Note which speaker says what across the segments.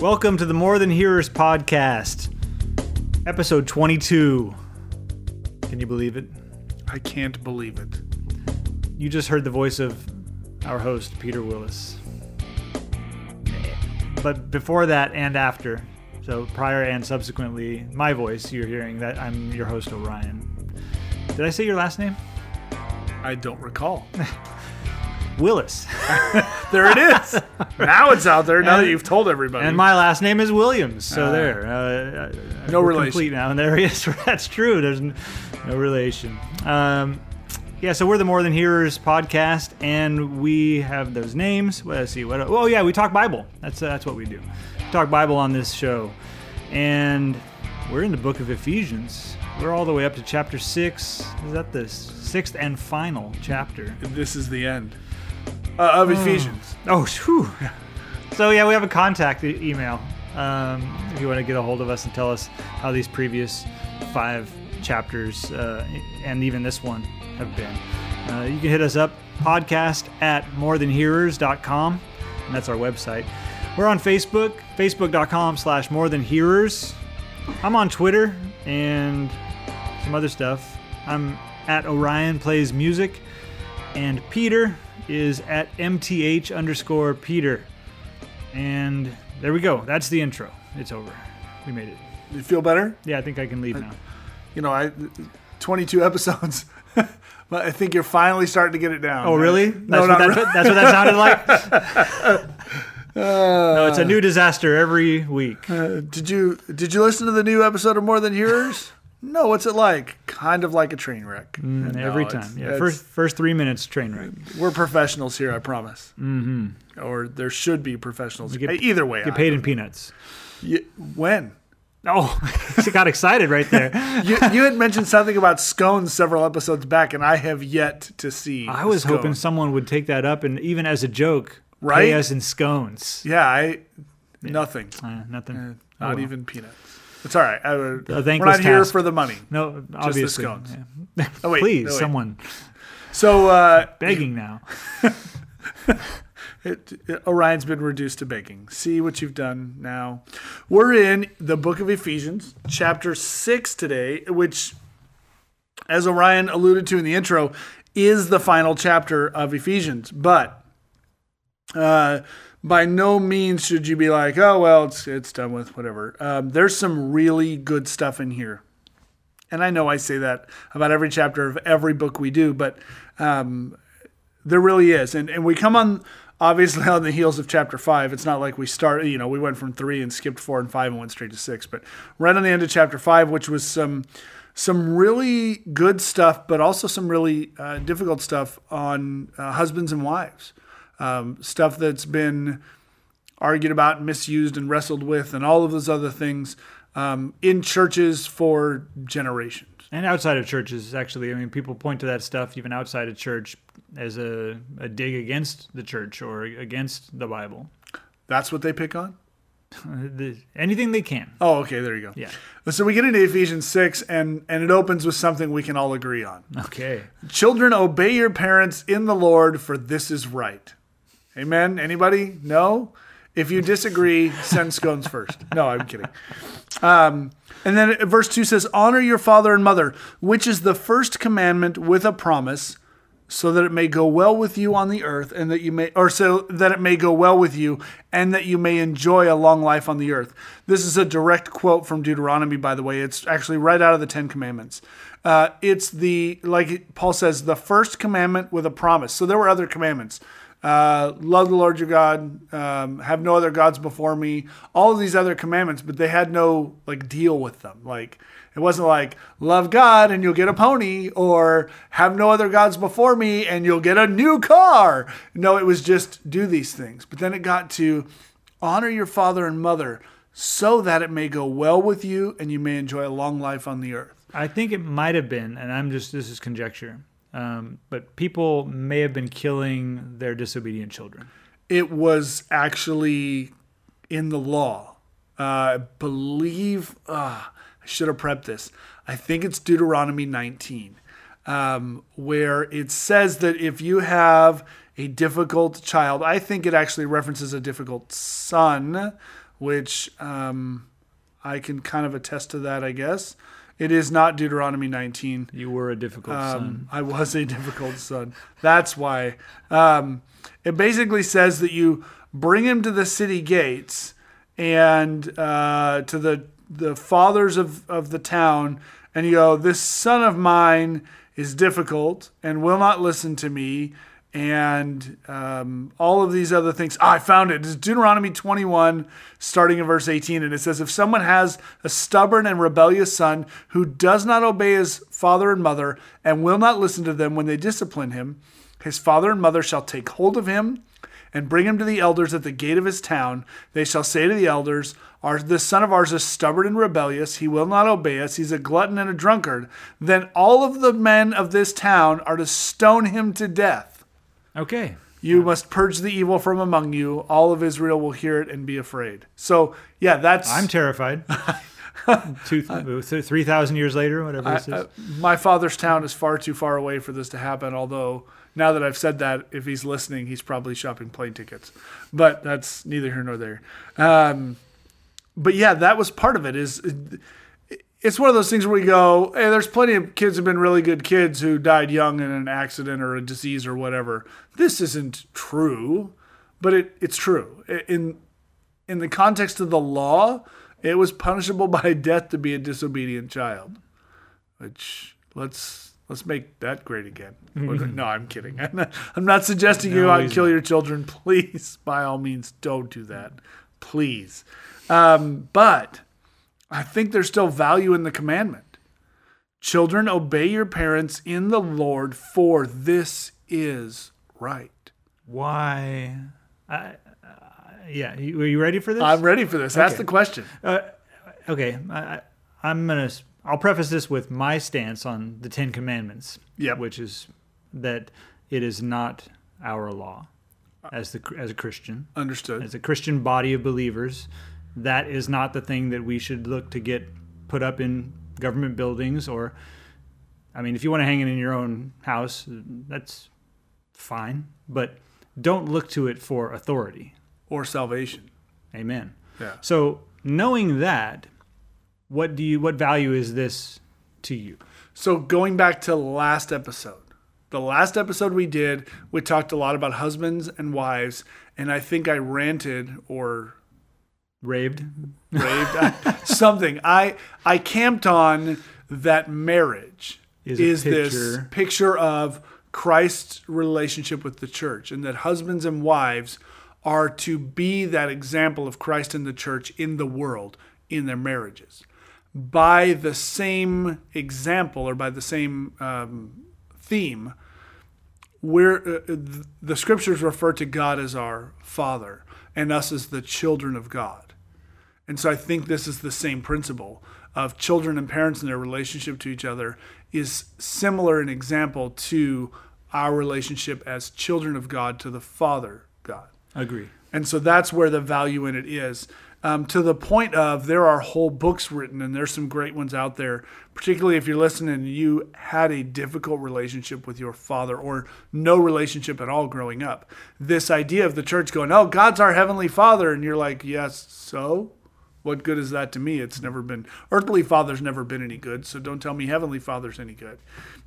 Speaker 1: Welcome to the More Than Hearers podcast, episode 22. Can you believe it?
Speaker 2: I can't believe it.
Speaker 1: You just heard the voice of our host, Peter Willis. But before that and after, so prior and subsequently, my voice, you're hearing that I'm your host, Orion. Did I say your last name?
Speaker 2: I don't recall.
Speaker 1: Willis.
Speaker 2: There it is. now it's out there. Now
Speaker 1: And-
Speaker 2: that you've told everybody.
Speaker 1: And my last name is Williams. So
Speaker 2: Ah.
Speaker 1: there. Uh, uh,
Speaker 2: No relation.
Speaker 1: Complete now. And there he is. That's true. There's no relation. Um, yeah, so we're the More Than Hearers podcast, and we have those names. Well, let's see. What? Oh, yeah, we talk Bible. That's uh, that's what we do. talk Bible on this show, and we're in the book of Ephesians. We're all the way up to chapter six. Is that the sixth and final chapter?
Speaker 2: this is the end uh, of Ephesians.
Speaker 1: Oh, whew. So yeah, we have a contact e- email. Um, if you want to get a hold of us and tell us how these previous five chapters uh, and even this one have been, uh, you can hit us up podcast at morethanhearers.com, and that's our website. We're on Facebook, facebook.com slash more than hearers. I'm on Twitter and some other stuff. I'm at Orion Plays Music, and Peter is at MTH underscore Peter. And there we go. That's the intro. It's over. We made it.
Speaker 2: You feel better?
Speaker 1: Yeah, I think I can leave now.
Speaker 2: You know, I 22 episodes. but I think you're finally starting to get it down.
Speaker 1: Oh, really?
Speaker 2: No,
Speaker 1: That's,
Speaker 2: not
Speaker 1: what, that, that's what that sounded like?
Speaker 2: Uh,
Speaker 1: no, it's a new disaster every week.
Speaker 2: Did you did you listen to the new episode of More Than Hearers? No, what's it like? Kind of like a train wreck. No,
Speaker 1: every time. Yeah,
Speaker 2: it's-
Speaker 1: first first three minutes train wreck.
Speaker 2: we're professionals here, I promise. Mm-hmm. Or there should be professionals.
Speaker 1: get-
Speaker 2: Either way,
Speaker 1: Get
Speaker 2: I-
Speaker 1: paid in peanuts.
Speaker 2: You- when?
Speaker 1: Oh, she got excited right there.
Speaker 2: you, you had mentioned something about scones several episodes back, and I have yet to see.
Speaker 1: I was hoping someone would take that up and even as a joke,
Speaker 2: Right?
Speaker 1: pay us in scones.
Speaker 2: Yeah, I nothing,
Speaker 1: Uh, nothing.
Speaker 2: not
Speaker 1: Oh, well.
Speaker 2: even peanuts. It's all right. I, we're not here for the money.
Speaker 1: No, obviously.
Speaker 2: scones.
Speaker 1: yeah.
Speaker 2: Oh, wait,
Speaker 1: Please,
Speaker 2: no, wait.
Speaker 1: someone
Speaker 2: So uh,
Speaker 1: begging now.
Speaker 2: it, Orion's been reduced to begging. See what you've done now. We're in the book of Ephesians, chapter six today, which, as Orion alluded to in the intro, is the final chapter of Ephesians. But uh, by no means should you be like, oh well, it's it's done with whatever. Um, there's some really good stuff in here, and I know I say that about every chapter of every book we do, but um, there really is, and and we come on obviously on the heels of chapter five. It's not like we start, you know, we went from three and skipped four and five and went straight to six, but right on the end of chapter five, which was some some really good stuff, but also some really uh, difficult stuff on uh, husbands and wives, um, stuff that's been argued about, misused, and wrestled with, and all of those other things um, in churches for generations.
Speaker 1: And outside of churches, actually, I mean, people point to that stuff even outside of church as a, a dig against the church or against the Bible.
Speaker 2: That's what they pick on.
Speaker 1: The- anything they can.
Speaker 2: Oh, okay, there you go.
Speaker 1: Yeah.
Speaker 2: So we get into Ephesians 6 and and it opens with something we can all agree on.
Speaker 1: Okay.
Speaker 2: Children obey your parents in the Lord for this is right. Amen. Anybody? No? If you disagree, send scones first. No, I'm kidding. Um, and then verse 2 says, Honor your father and mother, which is the first commandment with a promise, so that it may go well with you on the earth, and that you may, or so that it may go well with you, and that you may enjoy a long life on the earth. This is a direct quote from Deuteronomy, by the way. It's actually right out of the Ten Commandments. Uh, it's the, like Paul says, the first commandment with a promise. So there were other commandments uh, love the Lord your God, um, have no other gods before me. All of these other commandments, but they had no like deal with them. Like it wasn't like love God and you'll get a pony, or have no other gods before me and you'll get a new car. No, it was just do these things. But then it got to honor your father and mother, so that it may go well with you and you may enjoy a long life on the earth.
Speaker 1: I think it might have been, and I'm just, this is conjecture, um, but people may have been killing their disobedient children.
Speaker 2: it was actually in the law. Uh, I believe, uh, I should have prepped this. I think it's Deuteronomy 19, um, where it says that if you have a difficult child, I think it actually references a difficult son, which um, I can kind of attest to that, I guess. It is not Deuteronomy 19.
Speaker 1: You were a difficult son.
Speaker 2: Um, I was a difficult son. That's why. Um, it basically says that you bring him to the city gates and uh, to the the fathers of, of the town, and you go, This son of mine is difficult and will not listen to me, and um, all of these other things. Ah, I found it. It's Deuteronomy 21, starting in verse 18. And it says, If someone has a stubborn and rebellious son who does not obey his father and mother and will not listen to them when they discipline him, his father and mother shall take hold of him and bring him to the elders at the gate of his town. They shall say to the elders, our, This son of ours is stubborn and rebellious. He will not obey us. He's a glutton and a drunkard. Then all of the men of this town are to stone him to death.
Speaker 1: Okay.
Speaker 2: You must purge the evil from among you. All of Israel will hear it and be afraid. So, yeah, that's.
Speaker 1: I'm terrified. Two, th- 3,000 years later, whatever this is.
Speaker 2: I- my father's town is far too far away for this to happen. Although now that I've said that, if he's listening, he's probably shopping plane tickets. But that's neither here nor there. Um, but yeah, that was part of it. Is it's one of those things where we go, hey, there's plenty of kids who've been really good kids who died young in an accident or a disease or whatever. This isn't true, but it, it's true in in the context of the law. It was punishable by death to be a disobedient child. Which let's let's make that great again. no, I'm kidding. I'm not, I'm not suggesting you
Speaker 1: No,
Speaker 2: go out kill
Speaker 1: not.
Speaker 2: your children. Please, by all means, don't do that. Please. Um, but I think there's still value in the commandment. Children, obey your parents in the Lord, for this is right.
Speaker 1: Why? I, uh, yeah. You, are you ready for this?
Speaker 2: I'm ready for this. Ask
Speaker 1: Okay.
Speaker 2: the question.
Speaker 1: okay. I, I'm gonna. I'll preface this with my stance on the Ten Commandments.
Speaker 2: Yep.
Speaker 1: Which is that it is not our law, as the as a Christian,
Speaker 2: Understood.
Speaker 1: as a Christian body of believers. That is not the thing that we should look to get put up in government buildings or. I mean, if you want to hang it in your own house, that's fine. But don't look to it for authority.
Speaker 2: Or salvation.
Speaker 1: Amen.
Speaker 2: Yeah.
Speaker 1: So knowing that, what do you what value is this to you?
Speaker 2: So going back to last episode, the last episode we did, we talked a lot about husbands and wives, and I think I ranted or
Speaker 1: Raved?
Speaker 2: raved something. I I camped on that marriage
Speaker 1: Is
Speaker 2: is,
Speaker 1: a
Speaker 2: this
Speaker 1: picture-
Speaker 2: picture of Christ's relationship with the church, and that husbands and wives are to be that example of Christ in the church in the world in their marriages. By the same example or by the same um, theme, we're, uh, the scriptures refer to God as our Father and us as the children of God. And so I think this is the same principle of children and parents and their relationship to each other is similar in example to our relationship as children of God to the Father God.
Speaker 1: I Agree.
Speaker 2: And so that's where the value in it is. Um, to the point of there are whole books written, and there's some great ones out there, particularly if you're listening and you had a difficult relationship with your father or no relationship at all growing up. This idea of the church going, oh, God's our heavenly father. And you're like, yes, so? What good is that to me? It's never been, earthly father's never been any good, so don't tell me heavenly father's any good.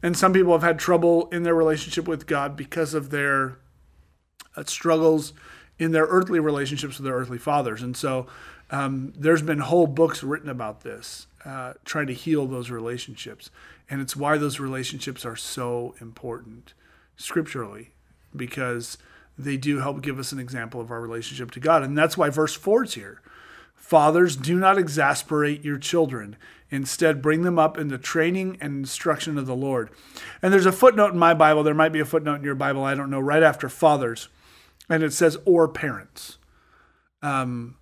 Speaker 2: And some people have had trouble in their relationship with God because of their uh, struggles in their earthly relationships with their earthly fathers. And so um, there's been whole books written about this, uh, trying to heal those relationships. And it's why those relationships are so important scripturally, because they do help give us an example of our relationship to God. And that's why verse 4 is here. Fathers, do not exasperate your children. Instead, bring them up in the training and instruction of the Lord. And there's a footnote in my Bible. There might be a footnote in your Bible. I don't know. Right after fathers, and it says or parents. Um,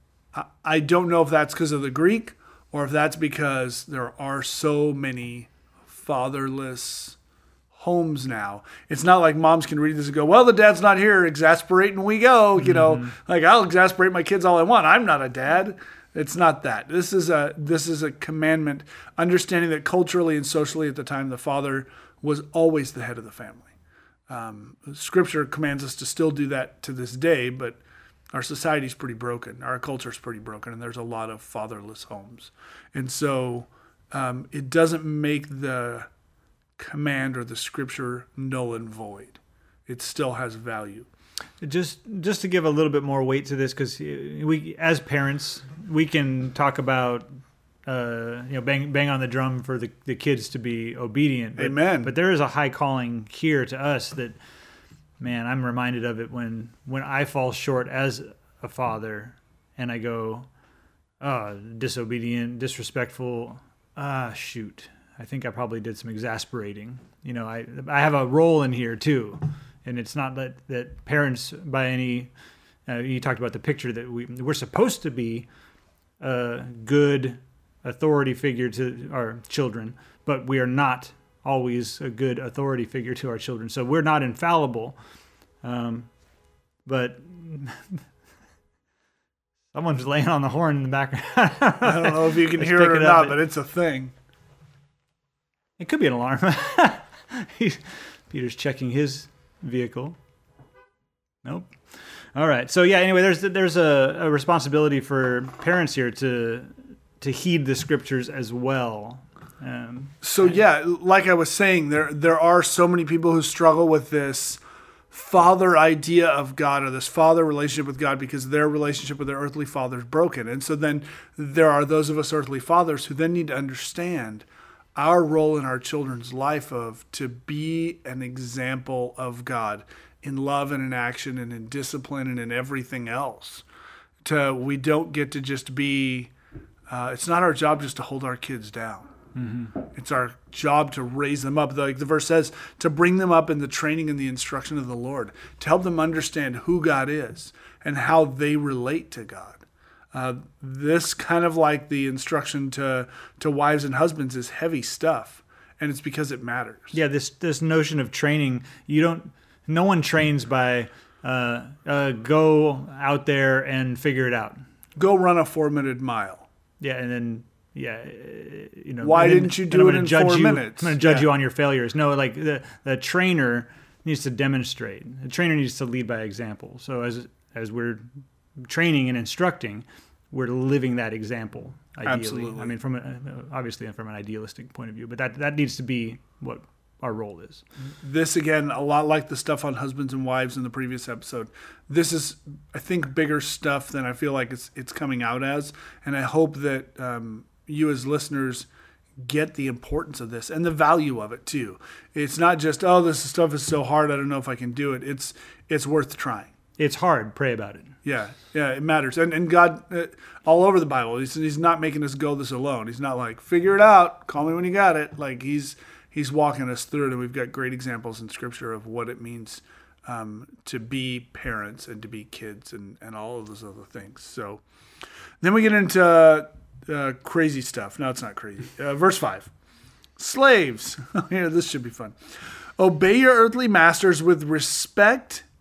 Speaker 2: I, don't know if that's because of the Greek or if that's because there are so many fatherless homes now. It's not like moms can read this and go, "Well, the dad's not here, exasperating we go." You know, like I'll exasperate my kids all I want. I'm not a dad. It's not that. This is a this is a commandment, understanding that culturally and socially at the time the father was always the head of the family. Um, scripture commands us to still do that to this day, but our society's pretty broken. Our culture's pretty broken, and there's a lot of fatherless homes. And so um, it doesn't make the command or the scripture null and void. It still has value.
Speaker 1: Just just to give a little bit more weight to this, because we as parents we can talk about uh, you know bang bang on the drum for the, the kids to be obedient. But,
Speaker 2: Amen.
Speaker 1: But there is a high calling here to us that man, I'm reminded of it when when I fall short as a father and I go, oh, disobedient, disrespectful. Ah, shoot. I think I probably did some exasperating. You know, I I have a role in here too, and it's not that that parents by any. Uh, you talked about the picture that we we're supposed to be a good authority figure to our children, but we are not always a good authority figure to our children. So we're not infallible. Um, but someone's laying on the horn in the background.
Speaker 2: I don't know if you can hear it or
Speaker 1: it
Speaker 2: not, but it's a thing.
Speaker 1: It could be an alarm. Peter's checking his vehicle. Nope. All right. So yeah. Anyway, there's there's a, a responsibility for parents here to to heed the scriptures as well. Um,
Speaker 2: So yeah, like I was saying, there there are so many people who struggle with this father idea of God or this father relationship with God because their relationship with their earthly father is broken. And so then there are those of us earthly fathers who then need to understand our role in our children's life of to be an example of God in love and in action and in discipline and in everything else. To we don't get to just be uh, it's not our job just to hold our kids down. It's our job to raise them up. Like the verse says, to bring them up in the training and the instruction of the Lord, to help them understand who God is and how they relate to God. Uh, this kind of like the instruction to to wives and husbands is heavy stuff, and it's because it matters.
Speaker 1: yeah. This this notion of training, you don't. No one trains by uh, uh, go out there and figure it out.
Speaker 2: Go run a four minute mile.
Speaker 1: Yeah, and then yeah, uh, you know.
Speaker 2: Why didn't you do it in
Speaker 1: judge
Speaker 2: four
Speaker 1: you,
Speaker 2: minutes?
Speaker 1: I'm going to judge
Speaker 2: Yeah.
Speaker 1: you on your failures. No, like the the trainer needs to demonstrate. The trainer needs to lead by example. So as as we're training and instructing, we're living that example. Ideally,
Speaker 2: Absolutely.
Speaker 1: I mean, from a, obviously from an idealistic point of view, but that that needs to be what our role is.
Speaker 2: this again a lot like the stuff on husbands and wives in the previous episode this is i think bigger stuff than i feel like it's it's coming out as and i hope that um, you as listeners get the importance of this and the value of it too it's not just oh this stuff is so hard i don't know if i can do it it's it's worth trying
Speaker 1: It's hard. Pray about it.
Speaker 2: yeah, yeah, it matters. And and God, uh, all over the Bible, he's he's not making us go this alone. He's not like figure it out, call me when you got it. Like he's he's walking us through it, and we've got great examples in Scripture of what it means um, to be parents and to be kids and and all of those other things. So then we get into uh, crazy stuff. No, it's not crazy. Uh, verse five. Slaves. Here, this should be fun. Obey your earthly masters with respect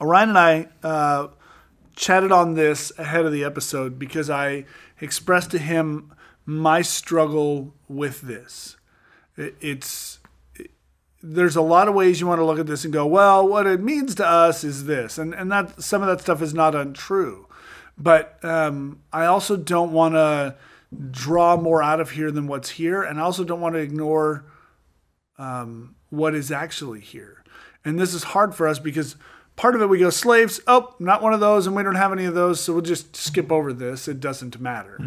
Speaker 2: Orion and I uh, chatted on this ahead of the episode because I expressed to him my struggle with this. It- It's there's a lot of ways you want to look at this and go, well, what it means to us is this, and and that some of that stuff is not untrue, but um, I also don't want to draw more out of here than what's here, and I also don't want to ignore um, what is actually here. And this is hard for us because part of it we go slaves. Oh, not one of those, and we don't have any of those, so we'll just skip over this. It doesn't matter.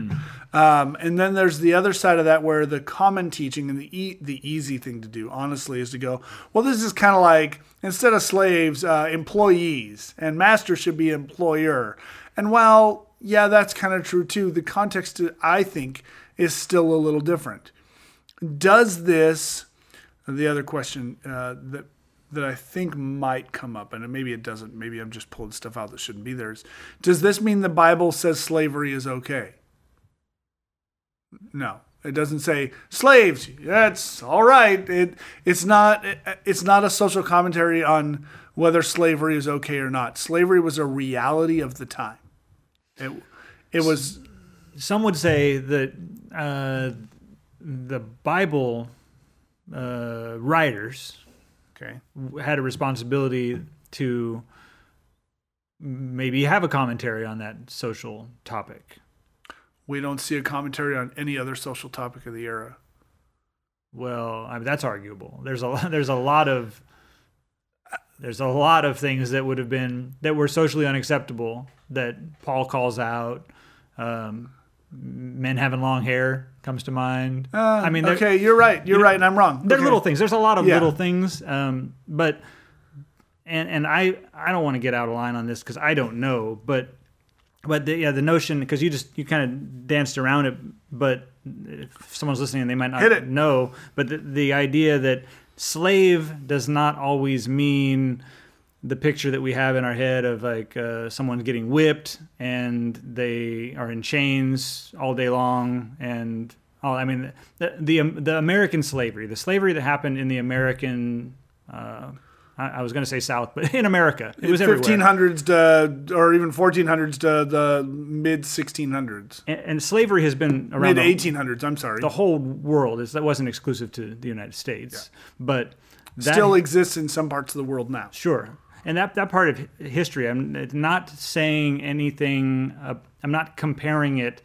Speaker 2: Um, and then there's the other side of that where the common teaching and the e- the easy thing to do, honestly, is to go. Well, this is kind of like instead of slaves, uh, employees, and master should be employer. And while yeah, that's kind of true too, the context I think is still a little different. Does this the other question uh, that that I think might come up, and maybe it doesn't. Maybe I'm just pulling stuff out that shouldn't be there. Is, does this mean the Bible says slavery is okay? No, it doesn't say slaves. That's all right. It it's not it's not a social commentary on whether slavery is okay or not. Slavery was a reality of the time. It it was.
Speaker 1: Some would say that uh, the Bible uh, writers
Speaker 2: Okay.
Speaker 1: had a responsibility to maybe have a commentary on that social topic.
Speaker 2: We don't see a commentary on any other social topic of the era.
Speaker 1: Well, I mean, that's arguable. There's a there's a lot of there's a lot of things that would have been that were socially unacceptable that Paul calls out. Um, men having long hair comes to mind.
Speaker 2: Uh,
Speaker 1: I mean,
Speaker 2: okay, you're right. You're
Speaker 1: know,
Speaker 2: right, and I'm wrong.
Speaker 1: they're
Speaker 2: Okay.
Speaker 1: little things. There's a lot of
Speaker 2: Yeah.
Speaker 1: little things, um, but and and I I don't want to get out of line on this because I don't know, but but the, yeah, the notion because you just you kind of danced around it, but if someone's listening, they might not know. But the, the idea that slave does not always mean the picture that we have in our head of like uh, someone getting whipped and they are in chains all day long and oh I mean the the, the American slavery the slavery that happened in the American uh, I, I was going to say South but in America it was everywhere
Speaker 2: 1500s to, or even 1400s to the mid 1600s.
Speaker 1: and, and slavery has been around
Speaker 2: Mid
Speaker 1: the,
Speaker 2: 1800s, I'm sorry.
Speaker 1: the whole world is that wasn't exclusive to the United States but that,
Speaker 2: Still exists in some parts of the world now.
Speaker 1: Sure. And that, that part of history, I'm not saying anything. Uh, I'm not comparing it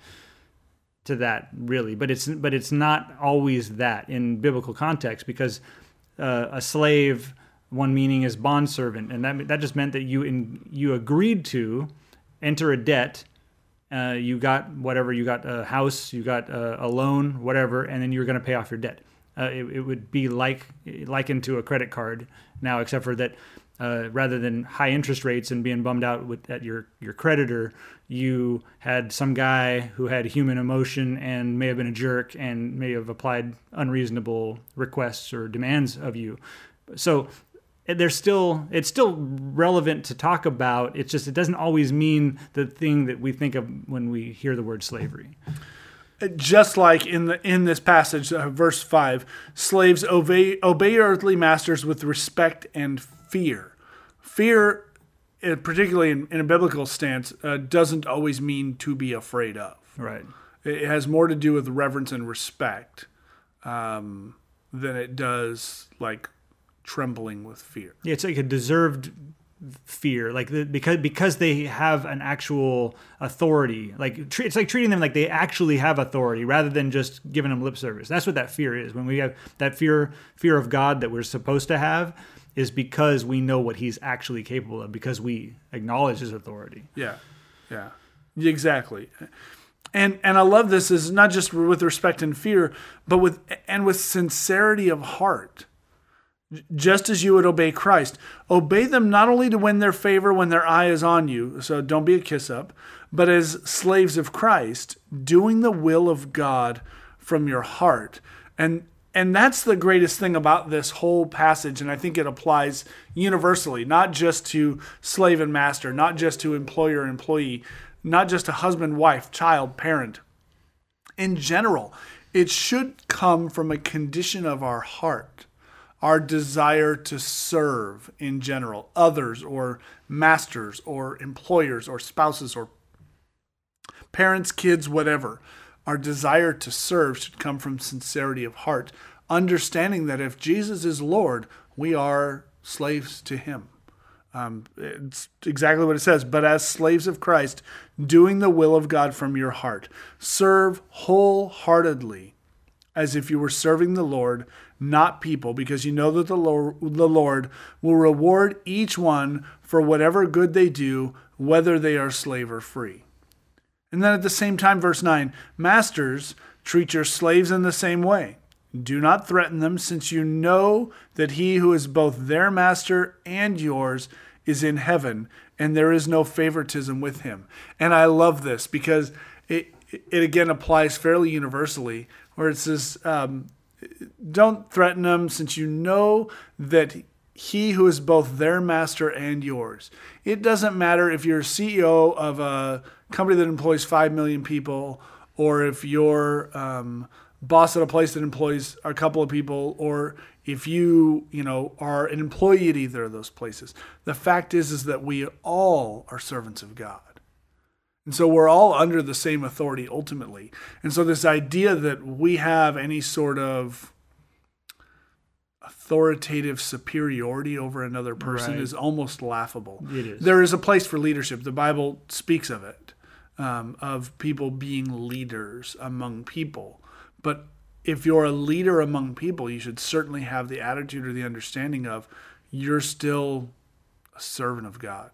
Speaker 1: to that really, but it's but it's not always that in biblical context because uh, a slave, one meaning is bondservant, and that that just meant that you in, you agreed to enter a debt. Uh, you got whatever you got a house, you got a, a loan, whatever, and then you're going to pay off your debt. Uh, it, it would be like likened to a credit card now, except for that uh, rather than high interest rates and being bummed out with at your your creditor, you had some guy who had human emotion and may have been a jerk and may have applied unreasonable requests or demands of you. So there's still it's still relevant to talk about. It's just it doesn't always mean the thing that we think of when we hear the word slavery.
Speaker 2: Just like in the in this passage, uh, verse five, slaves obey obey earthly masters with respect and fear. Fear, particularly in, in a biblical stance, uh, doesn't always mean to be afraid of.
Speaker 1: Right.
Speaker 2: It has more to do with reverence and respect um, than it does like trembling with fear.
Speaker 1: Yeah, it's like a deserved fear, like the, because because they have an actual authority. Like tre- it's like treating them like they actually have authority, rather than just giving them lip service. That's what that fear is. When we have that fear fear of God that we're supposed to have, is because we know what He's actually capable of, because we acknowledge His authority.
Speaker 2: Yeah, yeah, exactly. And and I love this is not just with respect and fear, but with and with sincerity of heart. Just as you would obey Christ, obey them not only to win their favor when their eye is on you, so don't be a kiss up, but as slaves of Christ, doing the will of God from your heart. And and that's the greatest thing about this whole passage and I think it applies universally, not just to slave and master, not just to employer employee, not just to husband, wife, child, parent. In general, it should come from a condition of our heart our desire to serve in general, others or masters or employers or spouses or parents, kids, whatever. Our desire to serve should come from sincerity of heart, understanding that if Jesus is Lord, we are slaves to Him. Um, it's exactly what it says. But as slaves of Christ, doing the will of God from your heart, serve wholeheartedly as if you were serving the Lord, not people, because you know that the Lord, the Lord will reward each one for whatever good they do, whether they are slave or free. And then at the same time, verse 9 Masters, treat your slaves in the same way. Do not threaten them, since you know that he who is both their master and yours is in heaven, and there is no favoritism with him. And I love this because it, it again applies fairly universally, where it says, um, Don't threaten them, since you know that he who is both their master and yours. It doesn't matter if you're CEO of a company that employs 5 million people or if you're um, boss at a place that employs a couple of people or if you you know are an employee at either of those places the fact is is that we all are servants of god and so we're all under the same authority ultimately and so this idea that we have any sort of authoritative superiority over another person
Speaker 1: Right.
Speaker 2: is almost laughable
Speaker 1: It is.
Speaker 2: there is a place for leadership the bible speaks of it um, of people being leaders among people but if you're a leader among people, you should certainly have the attitude or the understanding of you're still a servant of God.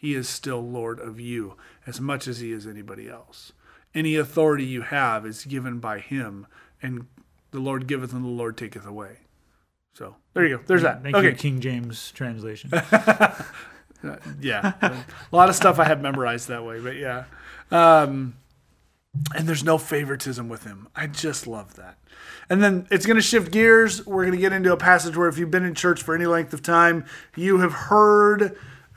Speaker 2: He is still Lord of you as much as he is anybody else. Any authority you have is given by him, and the Lord giveth and the Lord taketh away. So there you go. There's that.
Speaker 1: Thank
Speaker 2: okay.
Speaker 1: you, King James translation.
Speaker 2: Yeah. a lot of stuff I have memorized that way, but yeah. Um, and there's no favoritism with him. I just love that. And then it's going to shift gears. We're going to get into a passage where if you've been in church for any length of time, you have heard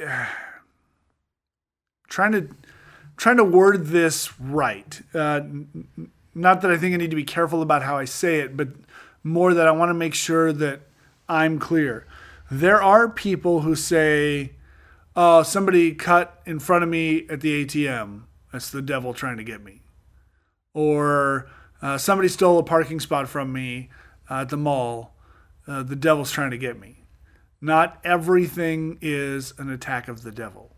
Speaker 2: Trying to trying to word this right. Uh, not that I think I need to be careful about how I say it, but more that I want to make sure that I'm clear. There are people who say, "Oh, somebody cut in front of me at the ATM. That's the devil trying to get me." Or uh, somebody stole a parking spot from me uh, at the mall. Uh, the devil's trying to get me. Not everything is an attack of the devil.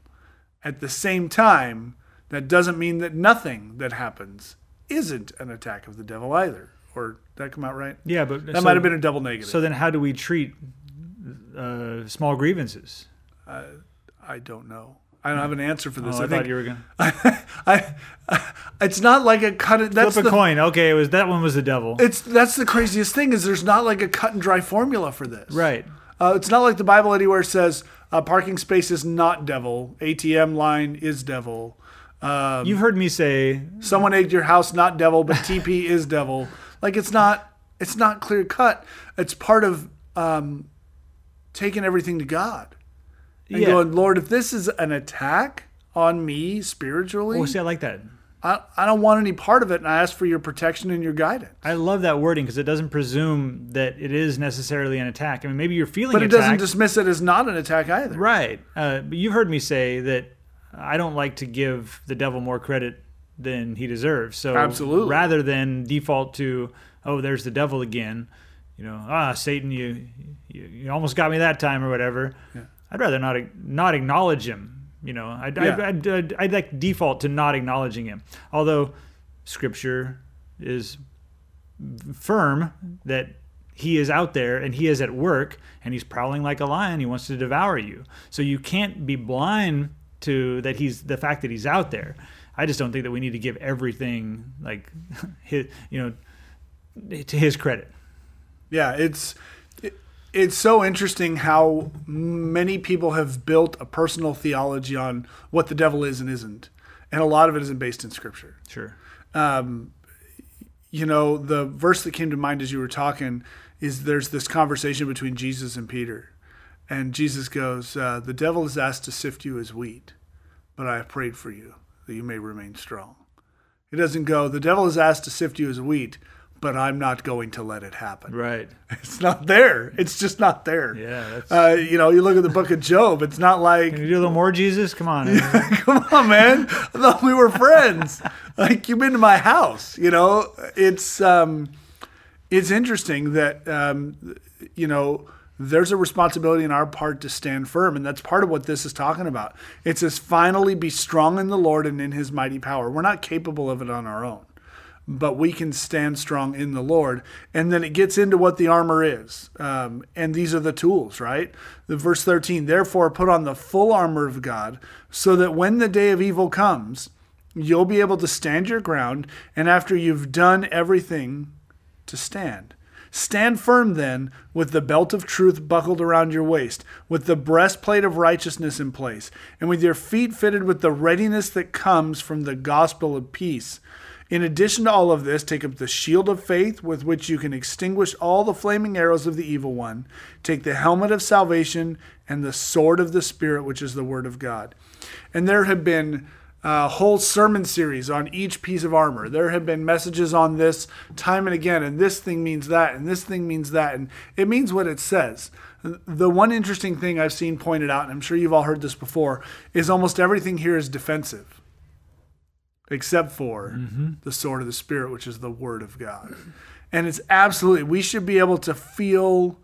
Speaker 2: At the same time, that doesn't mean that nothing that happens isn't an attack of the devil either. Or did that come out right?
Speaker 1: yeah, but
Speaker 2: That might have been a double negative.
Speaker 1: So then, how do we treat uh, small grievances?
Speaker 2: I don't know. I don't have an answer for this.
Speaker 1: Oh, I,
Speaker 2: I
Speaker 1: thought
Speaker 2: think
Speaker 1: you were gonna
Speaker 2: I, it's not like a cut. That's
Speaker 1: flip a
Speaker 2: the
Speaker 1: coin. Okay, it was that one was the devil.
Speaker 2: it's that's the craziest thing is there's not like a cut and dry formula for this.
Speaker 1: right.
Speaker 2: Uh, it's not like the Bible anywhere says uh, parking space is not devil, ATM line is devil. Um,
Speaker 1: You've heard me say
Speaker 2: someone egged your house not devil but tp is devil like it's not it's not clear cut it's part of um taking everything to god and
Speaker 1: Yeah.
Speaker 2: going lord if this is an attack on me spiritually
Speaker 1: Oh, see, I like that.
Speaker 2: I, I don't want any part of it and i ask for your protection and your guidance
Speaker 1: I love that wording because it doesn't presume that it is necessarily an attack. I mean, maybe you're feeling it.
Speaker 2: but it
Speaker 1: attacked.
Speaker 2: doesn't dismiss it as not an attack either
Speaker 1: Right. Uh, but you've heard me say that I don't like to give the devil more credit than he deserves. So
Speaker 2: Absolutely.
Speaker 1: rather than default to, oh, there's the devil again, you know, ah, Satan, you you, you almost got me that time or whatever. Yeah. I'd rather not not acknowledge him. You know, I'd, I'd, I'd, I'd, I'd like default to not acknowledging him. Although Scripture is firm that he is out there and he is at work and he's prowling like a lion. He wants to devour you. So you can't be blind to that he's the fact that he's out there. I just don't think that we need to give everything like his you know to his credit.
Speaker 2: Yeah, it's it, it's so interesting how many people have built a personal theology on what the devil is and isn't, and a lot of it isn't based in scripture.
Speaker 1: sure
Speaker 2: Um, you know, the verse that came to mind as you were talking is there's this conversation between Jesus and Peter, and Jesus goes, uh, "The devil is asked to sift you as wheat, but I have prayed for you that you may remain strong." It doesn't go, "The devil is asked to sift you as wheat." But I'm not going to let it happen.
Speaker 1: right
Speaker 2: It's not there. It's just not there.
Speaker 1: yeah that's
Speaker 2: Uh, you know, you look at the book of Job. It's not like,
Speaker 1: can you do a little more jesus come on
Speaker 2: come on, man. I thought we were friends. like you've been to my house. You know, it's um, it's interesting that um, you know there's a responsibility on our part to stand firm, and that's part of what this is talking about. It says, "Finally, be strong in the Lord and in His mighty power." We're not capable of it on our own. But we can stand strong in the Lord. And then it gets into what the armor is. Um, and these are the tools, right? The verse 13, therefore put on the full armor of God so that when the day of evil comes, you'll be able to stand your ground. And after you've done everything, to stand. Stand firm then, with the belt of truth buckled around your waist, with the breastplate of righteousness in place, and with your feet fitted with the readiness that comes from the gospel of peace. In addition to all of this, take up the shield of faith with which you can extinguish all the flaming arrows of the evil one. Take the helmet of salvation and the sword of the Spirit, which is the word of God. And there have been a whole sermon series on each piece of armor. There have been messages on this time and again, and this thing means that, and this thing means that, and it means what it says. The one interesting thing I've seen pointed out, and I'm sure you've all heard this before, is almost everything here is defensive, except for mm-hmm. the sword of the Spirit, which is the Word of God. And it's absolutely, we should be able to feel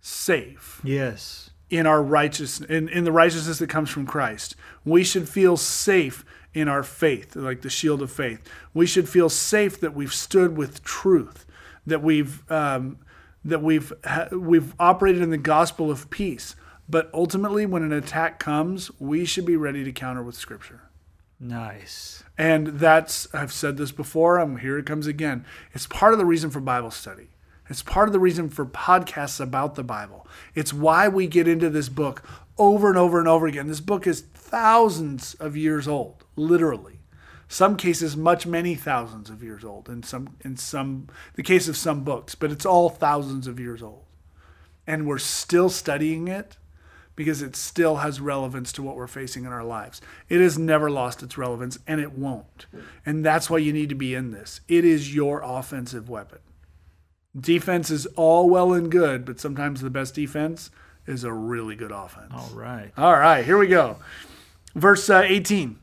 Speaker 2: safe.
Speaker 1: Yes
Speaker 2: in our righteousness in, in the righteousness that comes from Christ. We should feel safe in our faith, like the shield of faith. We should feel safe that we've stood with truth, that we've um, that we've we've operated in the gospel of peace. But ultimately, when an attack comes, we should be ready to counter with Scripture.
Speaker 1: Nice.
Speaker 2: And that's I've said this before. I'm here. It comes again. It's part of the reason for Bible study. It's part of the reason for podcasts about the Bible. It's why we get into this book over and over and over again. This book is thousands of years old, literally. Some cases, much many thousands of years old. In some, in some, the case of some books, but it's all thousands of years old, and we're still studying it because it still has relevance to what we're facing in our lives. It has never lost its relevance, and it won't. And that's why you need to be in this. It is your offensive weapon. Defense is all well and good, but sometimes the best defense is a really good offense.
Speaker 1: All right.
Speaker 2: All right, here we go. Verse uh, 18.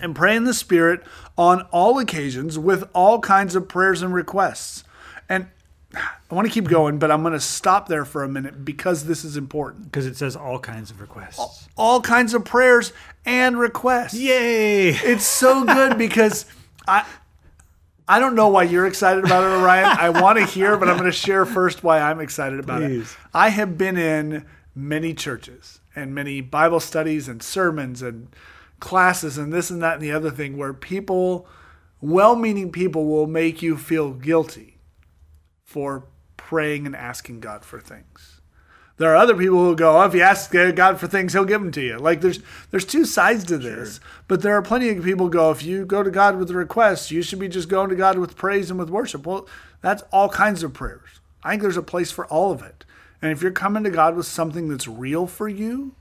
Speaker 2: And pray in the Spirit on all occasions with all kinds of prayers and requests. And I want to keep going, but I'm going to stop there for a minute because this is important.
Speaker 1: Because it says all kinds of requests.
Speaker 2: All, all kinds of prayers and requests.
Speaker 1: Yay!
Speaker 2: It's so good because I I don't know why you're excited about it, Orion. I want to hear, but I'm going to share first why I'm excited about Please. it. I have been in many churches and many Bible studies and sermons and classes and this and that and the other thing where people, well meaning people, will make you feel guilty for praying and asking God for things. There are other people who go, oh, if you ask God for things, He'll give them to you. Like there's there's two sides to this, sure. but there are plenty of people go, if you go to God with a request, you should be just going to God with praise and with worship. Well, that's all kinds of prayers. I think there's a place for all of it. And if you're coming to God with something that's real for you,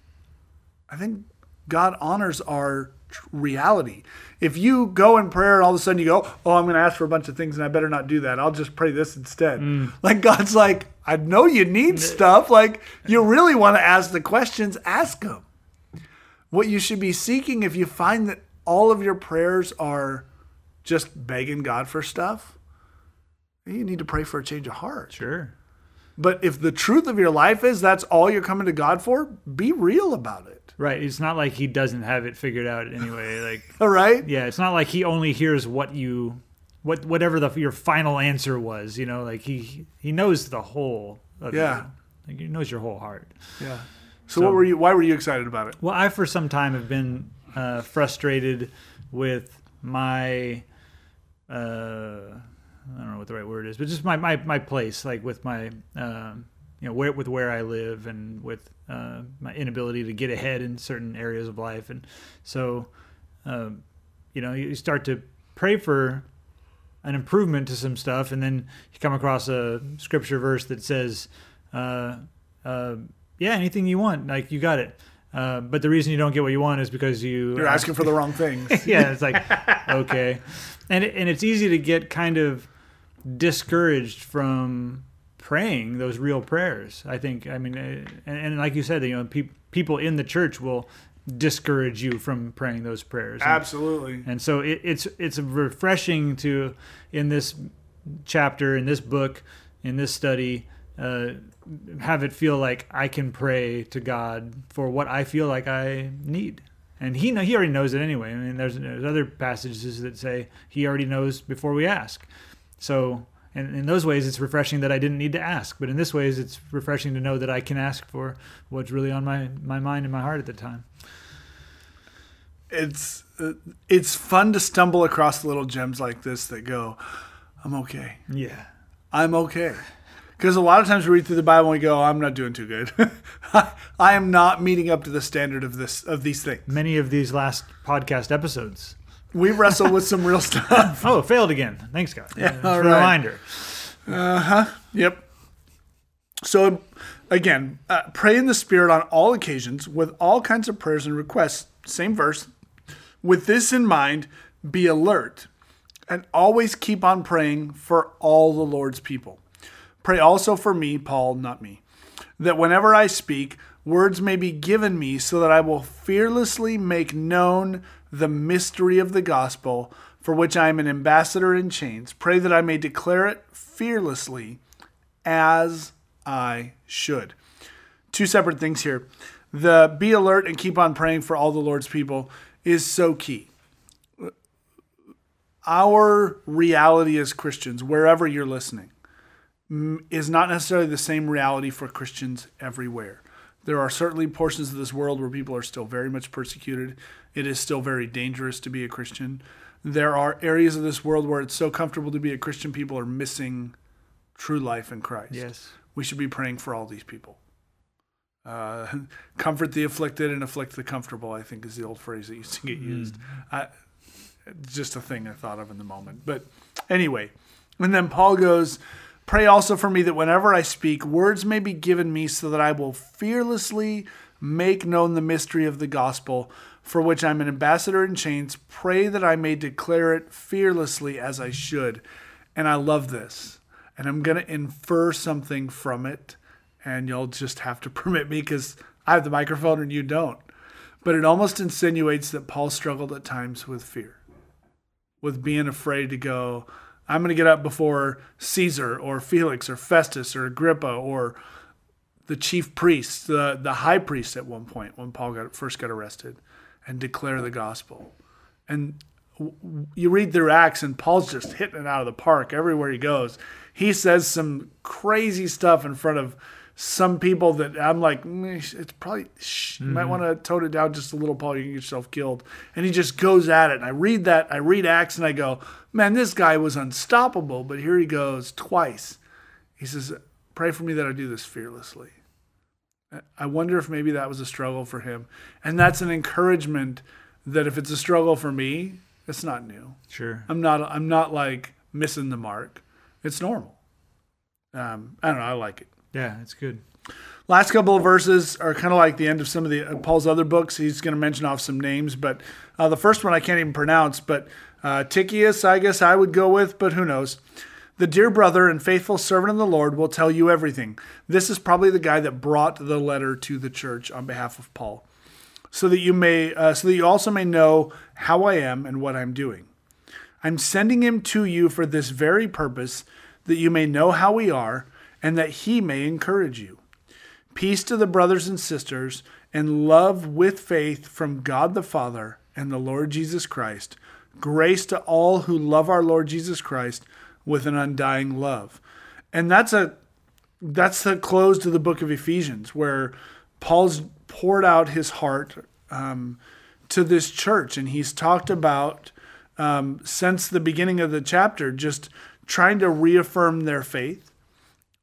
Speaker 2: I think God honors our reality. If you go in prayer and all of a sudden you go, "Oh, I'm going to ask for a bunch of things and I better not do that. I'll just pray this instead." Mm. Like God's like, "I know you need stuff. Like you really want to ask the questions, ask them." What you should be seeking if you find that all of your prayers are just begging God for stuff, you need to pray for a change of heart.
Speaker 1: Sure.
Speaker 2: But if the truth of your life is that's all you're coming to God for, be real about it.
Speaker 1: Right. It's not like he doesn't have it figured out anyway. Like,
Speaker 2: all right.
Speaker 1: Yeah. It's not like he only hears what you, what whatever the your final answer was. You know, like he he knows the whole.
Speaker 2: yeah.
Speaker 1: like he knows your whole heart.
Speaker 2: Yeah. So, so, what were you? Why were you excited about it?
Speaker 1: Well, I for some time have been uh, frustrated with my. Uh, I don't know what the right word is, but just my my, my place, like with my, um, you know, where with where I live and with uh, my inability to get ahead in certain areas of life, and so um, you know you start to pray for an improvement to some stuff, and then you come across a scripture verse that says, uh, uh, "Yeah, anything you want, like you got it." Uh, but the reason you don't get what you want is because you
Speaker 2: you're asking for the wrong things.
Speaker 1: yeah, it's like okay, and it, and it's easy to get kind of discouraged from praying those real prayers. I think. I mean, uh, and, and like you said, you know, pe- people in the church will discourage you from praying those prayers.
Speaker 2: And, Absolutely.
Speaker 1: And so it, it's it's refreshing to in this chapter in this book in this study uh, have it feel like I can pray to God for what I feel like I need and he know, he already knows it anyway. I mean, there's, there's other passages that say he already knows before we ask. So, and in those ways, it's refreshing that I didn't need to ask. But in this ways, it's refreshing to know that I can ask for what's really on my my mind and my heart at the time.
Speaker 2: It's uh, it's fun to stumble across little gems like this that go, I'm okay.
Speaker 1: Yeah.
Speaker 2: I'm okay. Because a lot of times we read through the Bible and we go, I'm not doing too good. I am not meeting up to the standard of this of these things.
Speaker 1: Many of these last podcast episodes.
Speaker 2: We wrestle with some real stuff.
Speaker 1: Oh, failed again. Thanks, God. Yeah,
Speaker 2: all
Speaker 1: a
Speaker 2: right.
Speaker 1: reminder.
Speaker 2: Yep. So, again, uh, pray in the Spirit on all occasions with all kinds of prayers and requests. Same verse. With this in mind, be alert and always keep on praying for all the Lord's people. Pray also for me, Paul, not me, that whenever I speak, words may be given me so that I will fearlessly make known the mystery of the gospel for which I am an ambassador in chains. Pray that I may declare it fearlessly as I should. Two separate things here. The be alert and keep on praying for all the Lord's people is so key. Our reality as Christians, wherever you're listening, is not necessarily the same reality for Christians everywhere. There are certainly portions of this world where people are still very much persecuted. It is still very dangerous to be a Christian. There are areas of this world where it's so comfortable to be a Christian, people are missing true life in Christ.
Speaker 1: Yes.
Speaker 2: We should be praying for all these people. Uh, comfort the afflicted and afflict the comfortable, I think is the old phrase that used to get used. I, just a thing I thought of in the moment. But anyway, and then Paul goes, Pray also for me that whenever I speak, words may be given me so that I will fearlessly make known the mystery of the gospel, for which I'm an ambassador in chains. Pray that I may declare it fearlessly as I should. And I love this. And I'm going to infer something from it. And you'll just have to permit me because I have the microphone and you don't. But it almost insinuates that Paul struggled at times with fear, with being afraid to go, I'm going to get up before Caesar or Felix or Festus or Agrippa or the chief priest, the, the high priest at one point when Paul got first got arrested, and declare the gospel. And you read through Acts, and Paul's just hitting it out of the park everywhere he goes. He says some crazy stuff in front of some people that I'm like, "Mm, it's probably, shh, you might want to tone it down just a little, Paul. You can get yourself killed. And he just goes at it. And I read that, I read Acts, and I go, man, this guy was unstoppable. But here he goes twice. He says, pray for me that I do this fearlessly. I wonder if maybe that was a struggle for him. And that's an encouragement that if it's a struggle for me, it's not new.
Speaker 1: Sure.
Speaker 2: I'm not I'm not like missing the mark. It's normal. Um, I don't know. I like it.
Speaker 1: Yeah, it's good.
Speaker 2: Last couple of verses are kind of like the end of some of the uh, Paul's other books. He's going to mention off some names, but uh, the first one I can't even pronounce. But uh, Tychius, I guess I would go with, but who knows? The dear brother and faithful servant of the Lord will tell you everything. This is probably the guy that brought the letter to the church on behalf of Paul, so that you may, uh, so that you also may know how I am and what I'm doing. I'm sending him to you for this very purpose, that you may know how we are, and that he may encourage you. Peace to the brothers and sisters, and love with faith from God the Father and the Lord Jesus Christ. Grace to all who love our Lord Jesus Christ with an undying love. And that's a that's the close to the book of Ephesians, where Paul's poured out his heart um, to this church, and he's talked about um, since the beginning of the chapter, just trying to reaffirm their faith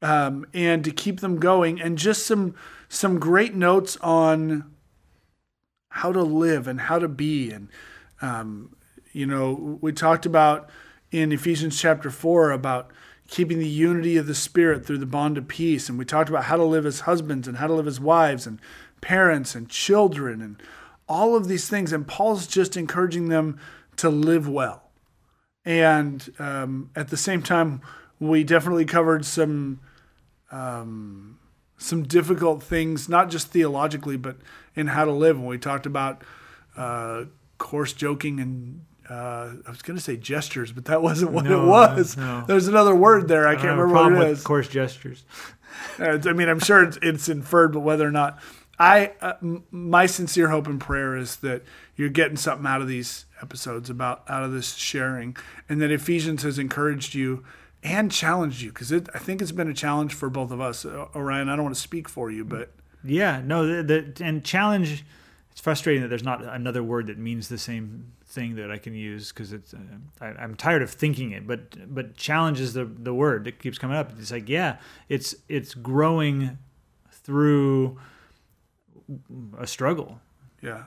Speaker 2: um, and to keep them going, and just some some great notes on how to live and how to be, and um, you know, we talked about in Ephesians chapter four about keeping the unity of the spirit through the bond of peace, and we talked about how to live as husbands and how to live as wives and parents and children and all of these things, and Paul's just encouraging them to live well. And um, at the same time, we definitely covered some um, some difficult things, not just theologically, but in how to live. And we talked about uh, coarse joking and uh, I was going to say gestures, but that wasn't what
Speaker 1: No,
Speaker 2: it was.
Speaker 1: no.
Speaker 2: There's another word there. I,
Speaker 1: I
Speaker 2: can't
Speaker 1: don't have a
Speaker 2: remember what it is.
Speaker 1: coarse gestures.
Speaker 2: Uh, I mean, I'm sure it's, it's inferred, but whether or not I uh, m- my sincere hope and prayer is that you're getting something out of these episodes about out of this sharing, and that Ephesians has encouraged you and challenged you because I think it's been a challenge for both of us. Orion, I don't want to speak for you, but
Speaker 1: Yeah, no, the, the and challenge. It's frustrating that there's not another word that means the same thing that I can use because it's. Uh, I, I'm tired of thinking it, but but challenge is the the word that keeps coming up. It's like yeah, it's it's growing through a struggle.
Speaker 2: Yeah.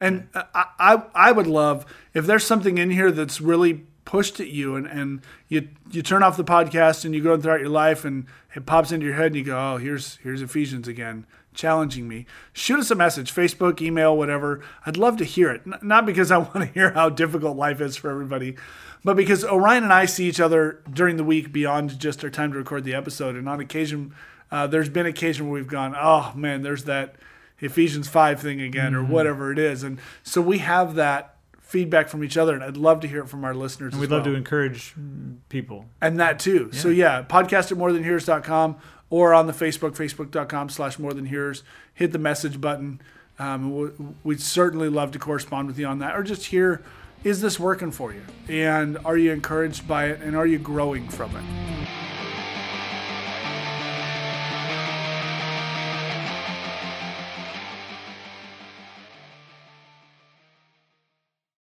Speaker 2: And I, I, I would love if there's something in here that's really pushed at you and, and you you turn off the podcast and you go throughout your life and it pops into your head and you go, Oh, here's here's Ephesians again, challenging me. Shoot us a message, Facebook, email, whatever. I'd love to hear it. N- not because I want to hear how difficult life is for everybody, but because Orion and I see each other during the week beyond just our time to record the episode. And on occasion, uh, there's been occasion where we've gone, Oh man, there's that Ephesians 5 thing again or whatever it is. And so we have that feedback from each other and I'd love to hear it from our listeners.
Speaker 1: And we'd love
Speaker 2: well.
Speaker 1: to encourage people.
Speaker 2: And that too. So yeah, podcast at morethanhearers.com or on the Facebook, facebook.com slash more than hearers. Hit the message button. Um, we- we'd certainly love to correspond with you on that or just hear, is this working for you? And are you encouraged by it? And are you growing from it?